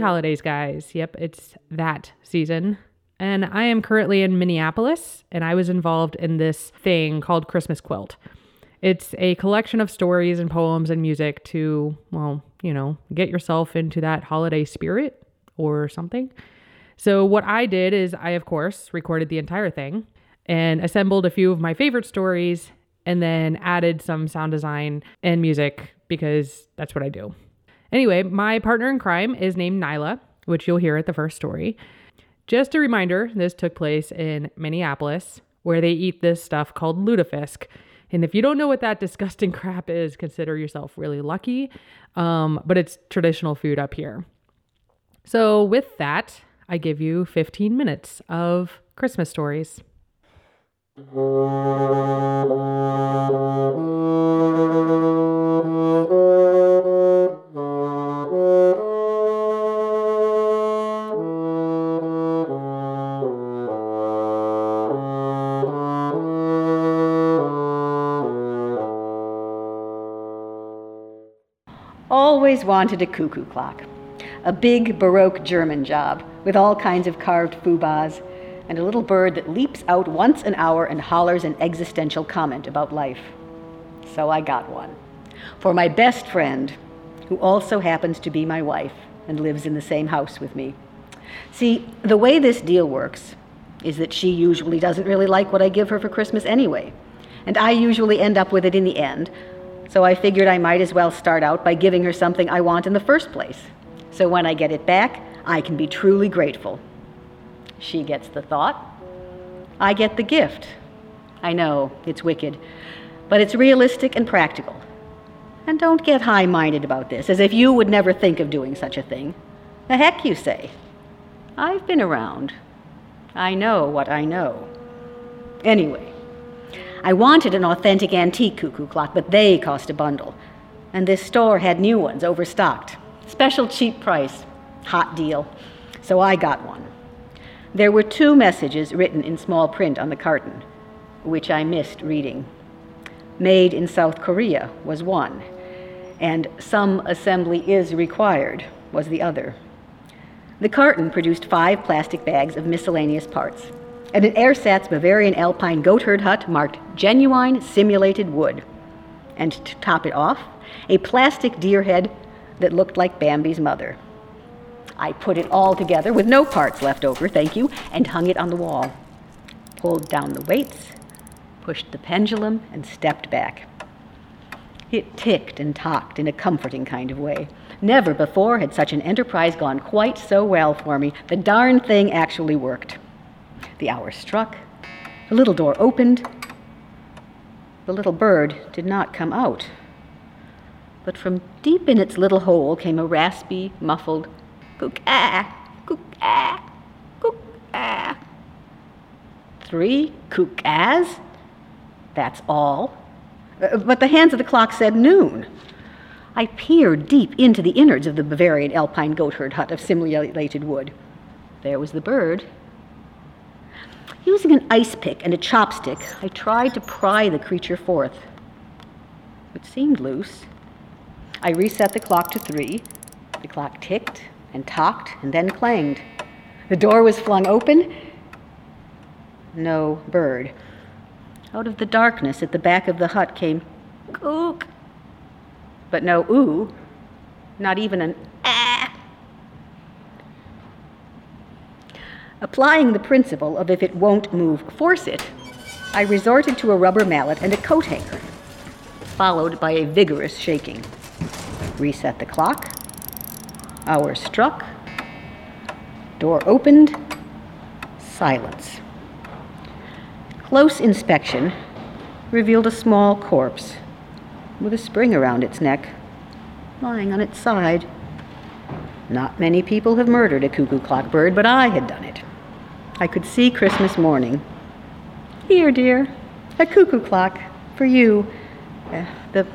Holidays, guys. Yep, it's that season. And I am currently in Minneapolis, and I was involved in this thing called Christmas Quilt. It's a collection of stories and poems and music to, well, you know, get yourself into that holiday spirit or something. So, what I did is, I, of course, recorded the entire thing and assembled a few of my favorite stories and then added some sound design and music because that's what I do. Anyway, my partner in crime is named Nyla, which you'll hear at the first story. Just a reminder this took place in Minneapolis, where they eat this stuff called lutefisk. And if you don't know what that disgusting crap is, consider yourself really lucky. Um, but it's traditional food up here. So, with that, I give you 15 minutes of Christmas stories. Always wanted a cuckoo clock. A big Baroque German job with all kinds of carved foobahs and a little bird that leaps out once an hour and hollers an existential comment about life. So I got one. For my best friend, who also happens to be my wife and lives in the same house with me. See, the way this deal works is that she usually doesn't really like what I give her for Christmas anyway, and I usually end up with it in the end, so I figured I might as well start out by giving her something I want in the first place. So when I get it back, I can be truly grateful. She gets the thought, I get the gift. I know, it's wicked, but it's realistic and practical. And don't get high minded about this, as if you would never think of doing such a thing. The heck you say. I've been around. I know what I know. Anyway, I wanted an authentic antique cuckoo clock, but they cost a bundle. And this store had new ones overstocked. Special cheap price. Hot deal. So I got one. There were two messages written in small print on the carton, which I missed reading. Made in South Korea was one, and some assembly is required was the other. The carton produced five plastic bags of miscellaneous parts and an Ersatz Bavarian Alpine goatherd hut marked genuine simulated wood. And to top it off, a plastic deer head that looked like Bambi's mother. I put it all together with no parts left over, thank you, and hung it on the wall. Pulled down the weights, pushed the pendulum, and stepped back. It ticked and talked in a comforting kind of way. Never before had such an enterprise gone quite so well for me. The darn thing actually worked. The hour struck. The little door opened. The little bird did not come out. But from deep in its little hole came a raspy, muffled cook-ah, cook-ah, cook-ah. Three cook-ahs? That's all. Uh, but the hands of the clock said noon. I peered deep into the innards of the Bavarian alpine goatherd hut of simulated wood. There was the bird Using an ice pick and a chopstick, I tried to pry the creature forth. It seemed loose. I reset the clock to three. The clock ticked and talked and then clanged. The door was flung open. No bird. Out of the darkness at the back of the hut came kook, but no ooh, not even an Applying the principle of if it won't move, force it, I resorted to a rubber mallet and a coat hanger, followed by a vigorous shaking. Reset the clock. Hour struck. Door opened. Silence. Close inspection revealed a small corpse with a spring around its neck, lying on its side. Not many people have murdered a cuckoo clock bird, but I had done it. I could see Christmas morning. Here, dear, a cuckoo clock for you. Uh, the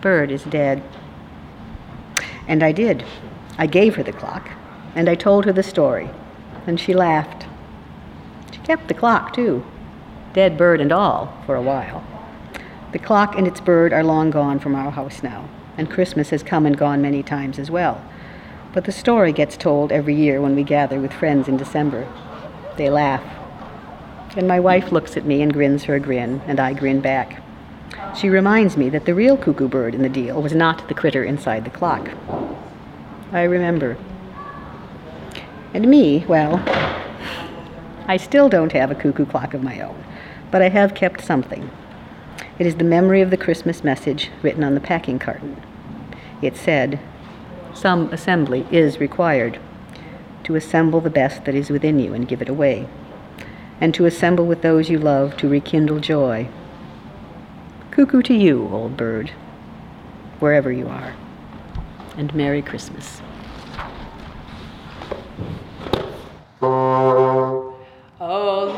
bird is dead. And I did. I gave her the clock, and I told her the story, and she laughed. She kept the clock, too, dead bird and all, for a while. The clock and its bird are long gone from our house now, and Christmas has come and gone many times as well. But the story gets told every year when we gather with friends in December. They laugh. And my wife looks at me and grins her grin, and I grin back. She reminds me that the real cuckoo bird in the deal was not the critter inside the clock. I remember. And me, well, I still don't have a cuckoo clock of my own, but I have kept something. It is the memory of the Christmas message written on the packing carton. It said, Some assembly is required to assemble the best that is within you and give it away, and to assemble with those you love to rekindle joy. Cuckoo to you, old bird, wherever you are, and Merry Christmas. Oh,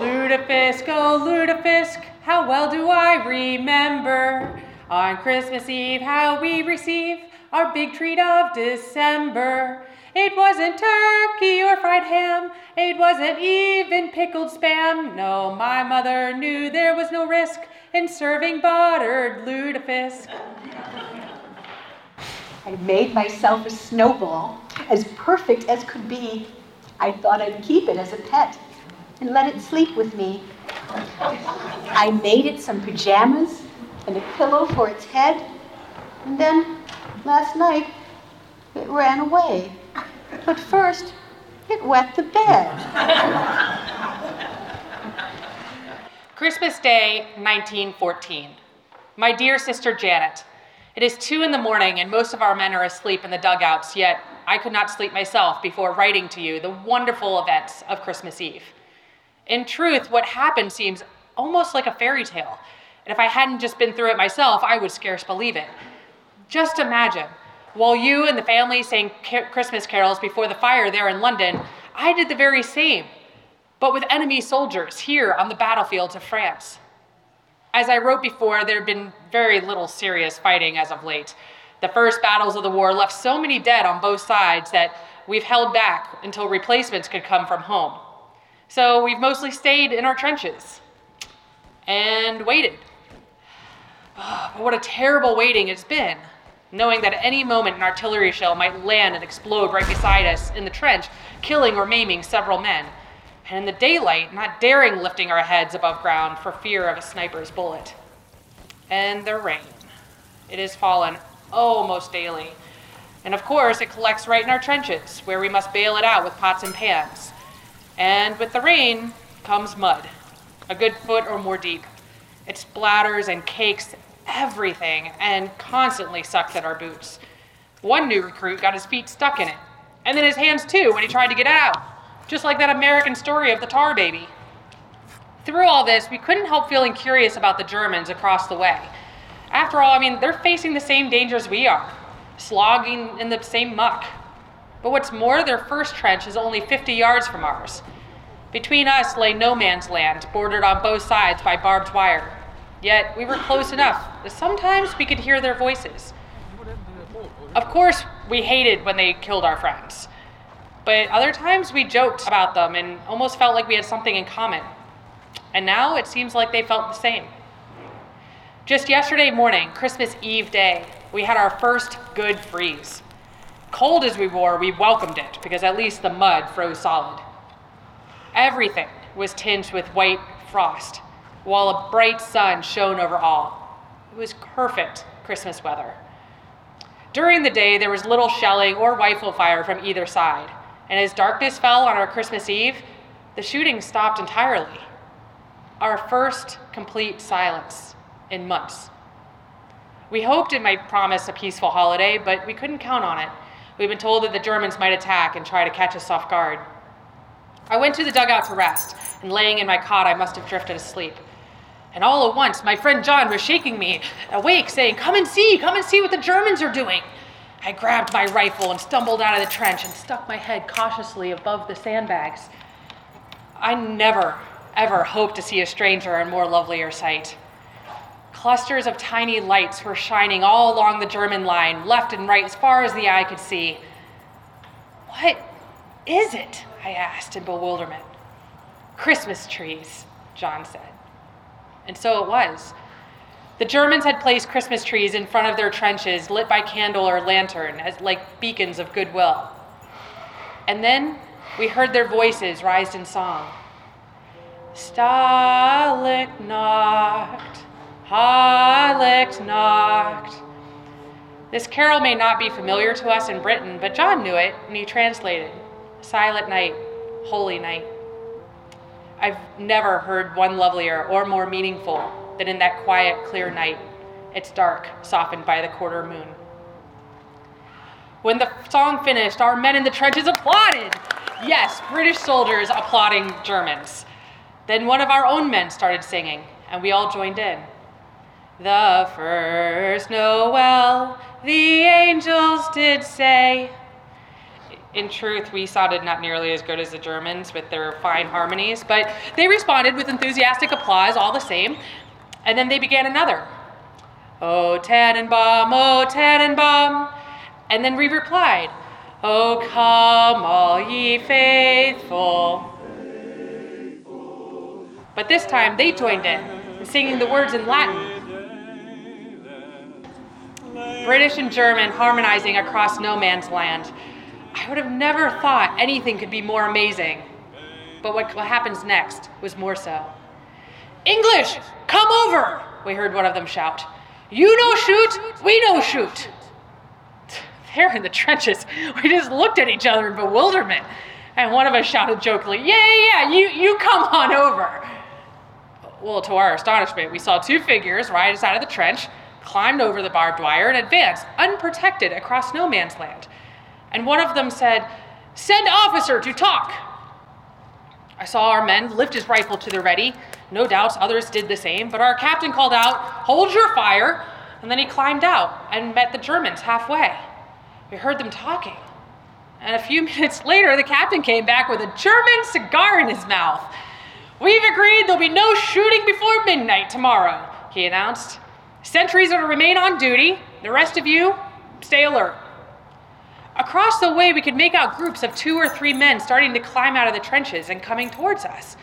Lutefisk, oh, Lutefisk, how well do I remember on Christmas Eve how we receive our big treat of December. It wasn't turkey or fried ham, it wasn't even pickled spam. No, my mother knew there was no risk in serving buttered lutefisk. I made myself a snowball, as perfect as could be. I thought I'd keep it as a pet and let it sleep with me. I made it some pajamas and a pillow for its head, and then last night it ran away. But first, it wet the bed. Christmas Day, 1914. My dear sister Janet, it is two in the morning and most of our men are asleep in the dugouts, yet I could not sleep myself before writing to you the wonderful events of Christmas Eve. In truth, what happened seems almost like a fairy tale, and if I hadn't just been through it myself, I would scarce believe it. Just imagine, while you and the family sang Christmas carols before the fire there in London, I did the very same, but with enemy soldiers here on the battlefields of France. As I wrote before, there had been very little serious fighting as of late. The first battles of the war left so many dead on both sides that we've held back until replacements could come from home. So we've mostly stayed in our trenches and waited. Ah, but what a terrible waiting it's been, knowing that at any moment an artillery shell might land and explode right beside us in the trench, killing or maiming several men. And in the daylight, not daring lifting our heads above ground for fear of a sniper's bullet. And the rain. It has fallen almost daily. And of course, it collects right in our trenches, where we must bail it out with pots and pans. And with the rain comes mud, a good foot or more deep. It splatters and cakes everything and constantly sucks at our boots. One new recruit got his feet stuck in it, and then his hands too when he tried to get out, just like that American story of the tar baby. Through all this, we couldn't help feeling curious about the Germans across the way. After all, I mean, they're facing the same dangers we are, slogging in the same muck. But what's more, their first trench is only 50 yards from ours. Between us lay no man's land, bordered on both sides by barbed wire. Yet we were close enough that sometimes we could hear their voices. Of course, we hated when they killed our friends. But other times we joked about them and almost felt like we had something in common. And now it seems like they felt the same. Just yesterday morning, Christmas Eve day, we had our first good freeze. Cold as we were, we welcomed it because at least the mud froze solid. Everything was tinged with white frost, while a bright sun shone over all. It was perfect Christmas weather. During the day, there was little shelling or rifle fire from either side, and as darkness fell on our Christmas Eve, the shooting stopped entirely. Our first complete silence in months. We hoped it might promise a peaceful holiday, but we couldn't count on it. We've been told that the Germans might attack and try to catch us off guard. I went to the dugout to rest, and laying in my cot, I must have drifted asleep. And all at once, my friend John was shaking me awake, saying, Come and see, come and see what the Germans are doing. I grabbed my rifle and stumbled out of the trench and stuck my head cautiously above the sandbags. I never, ever hoped to see a stranger and more lovelier sight. Clusters of tiny lights were shining all along the German line, left and right, as far as the eye could see. What is it? I asked in bewilderment. Christmas trees, John said. And so it was. The Germans had placed Christmas trees in front of their trenches, lit by candle or lantern, as like beacons of goodwill. And then we heard their voices rise in song. Starlicht Nacht, Heilige Nacht. This carol may not be familiar to us in Britain, but John knew it and he translated Silent Night, Holy Night. I've never heard one lovelier or more meaningful than in that quiet, clear night. It's dark, softened by the quarter moon. When the song finished, our men in the trenches applauded. Yes, British soldiers applauding Germans. Then one of our own men started singing, and we all joined in. The first Noel, the angels did say. In truth, we sounded not nearly as good as the Germans with their fine harmonies, but they responded with enthusiastic applause all the same. And then they began another. Oh, Tannenbaum, oh, Tannenbaum. And then we replied, Oh, come, all ye faithful. But this time they joined in, singing the words in Latin. British and German harmonizing across no man's land. I would have never thought anything could be more amazing. But what happens next was more so. English, come over, we heard one of them shout. You know shoot, we know shoot. There in the trenches, we just looked at each other in bewilderment. And one of us shouted jokingly, Yeah, yeah, yeah, you, you come on over. Well, to our astonishment, we saw two figures right inside of the trench, climbed over the barbed wire, and advanced, unprotected, across no man's land. And one of them said, Send officer to talk. I saw our men lift his rifle to the ready. No doubt others did the same, but our captain called out, Hold your fire! And then he climbed out and met the Germans halfway. We heard them talking. And a few minutes later, the captain came back with a German cigar in his mouth. We've agreed there'll be no shooting before midnight tomorrow, he announced. Sentries are to remain on duty. The rest of you, stay alert. Across the way, we could make out groups of two or three men starting to climb out of the trenches and coming towards us.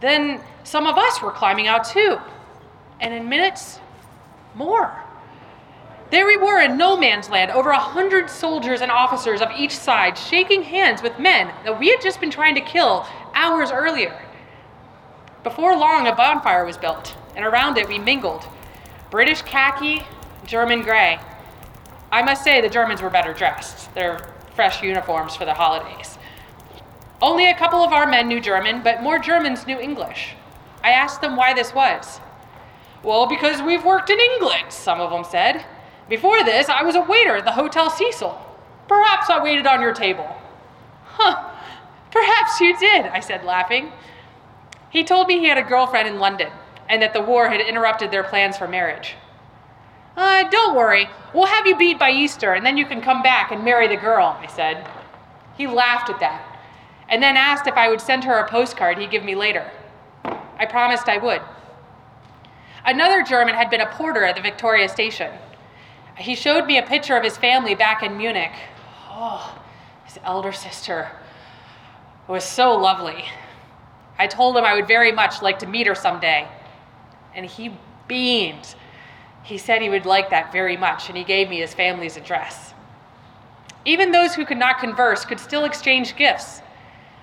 Then some of us were climbing out too. And in minutes, more. There we were in no man's land, over a hundred soldiers and officers of each side, shaking hands with men that we had just been trying to kill hours earlier. Before long, a bonfire was built, and around it we mingled British khaki, German gray. I must say the Germans were better dressed, their fresh uniforms for the holidays. Only a couple of our men knew German, but more Germans knew English. I asked them why this was. Well, because we've worked in England, some of them said. Before this, I was a waiter at the Hotel Cecil. Perhaps I waited on your table. Huh, perhaps you did, I said, laughing. He told me he had a girlfriend in London and that the war had interrupted their plans for marriage. Uh, don't worry, we'll have you beat by Easter and then you can come back and marry the girl, I said. He laughed at that and then asked if I would send her a postcard he'd give me later. I promised I would. Another German had been a porter at the Victoria station. He showed me a picture of his family back in Munich. Oh, his elder sister was so lovely. I told him I would very much like to meet her someday. And he beamed. He said he would like that very much, and he gave me his family's address. Even those who could not converse could still exchange gifts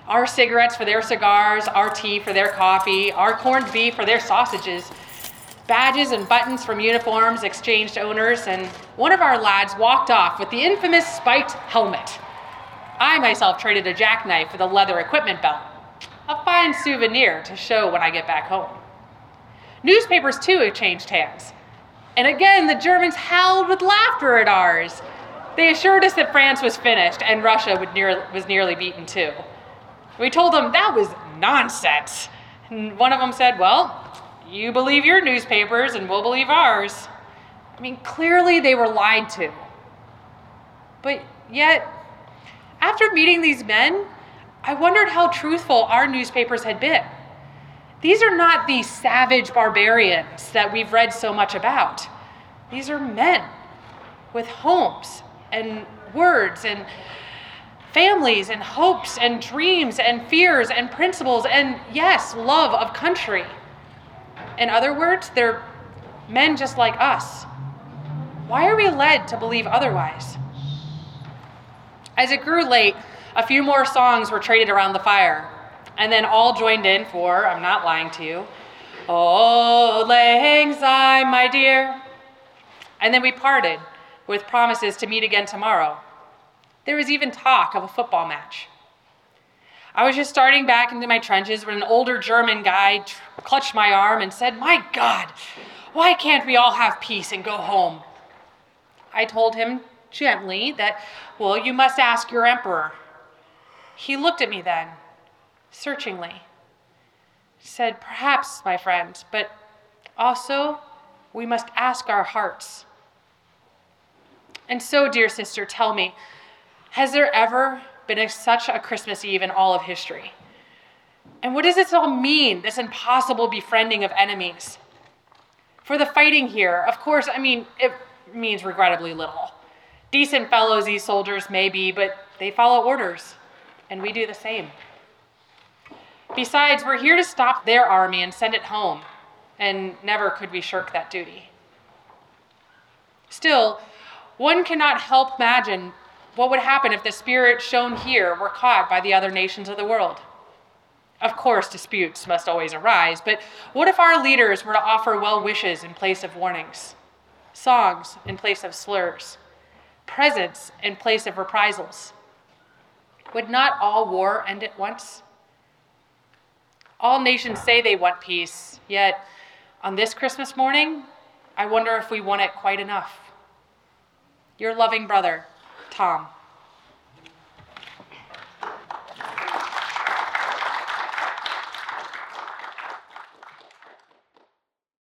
our cigarettes for their cigars, our tea for their coffee, our corned beef for their sausages Badges and buttons from uniforms exchanged owners, and one of our lads walked off with the infamous spiked helmet. I myself traded a jackknife for the leather equipment belt, a fine souvenir to show when I get back home. Newspapers too exchanged hands. And again, the Germans howled with laughter at ours. They assured us that France was finished and Russia near, was nearly beaten too. We told them that was nonsense. And one of them said, Well, you believe your newspapers and we'll believe ours. I mean, clearly they were lied to. But yet, after meeting these men, I wondered how truthful our newspapers had been. These are not the savage barbarians that we've read so much about. These are men with homes and words and families and hopes and dreams and fears and principles and, yes, love of country. In other words, they're men just like us. Why are we led to believe otherwise? As it grew late, A few more songs were traded around the fire, and then all joined in for, I'm not lying to you, Auld Lang my dear. And then we parted with promises to meet again tomorrow. There was even talk of a football match. I was just starting back into my trenches when an older German guy tr- clutched my arm and said, My God, why can't we all have peace and go home? I told him gently that, Well, you must ask your emperor. He looked at me then, searchingly. Said, Perhaps, my friend, but also we must ask our hearts. And so, dear sister, tell me, has there ever been a, such a Christmas Eve in all of history? And what does this all mean, this impossible befriending of enemies? For the fighting here, of course, I mean, it means regrettably little. Decent fellows these soldiers may be, but they follow orders, and we do the same. Besides, we're here to stop their army and send it home, and never could we shirk that duty. Still, one cannot help imagine what would happen if the spirit shown here were caught by the other nations of the world. Of course, disputes must always arise, but what if our leaders were to offer well wishes in place of warnings, songs in place of slurs, presents in place of reprisals? Would not all war end at once? All nations say they want peace, yet on this Christmas morning, I wonder if we want it quite enough. Your loving brother, Tom.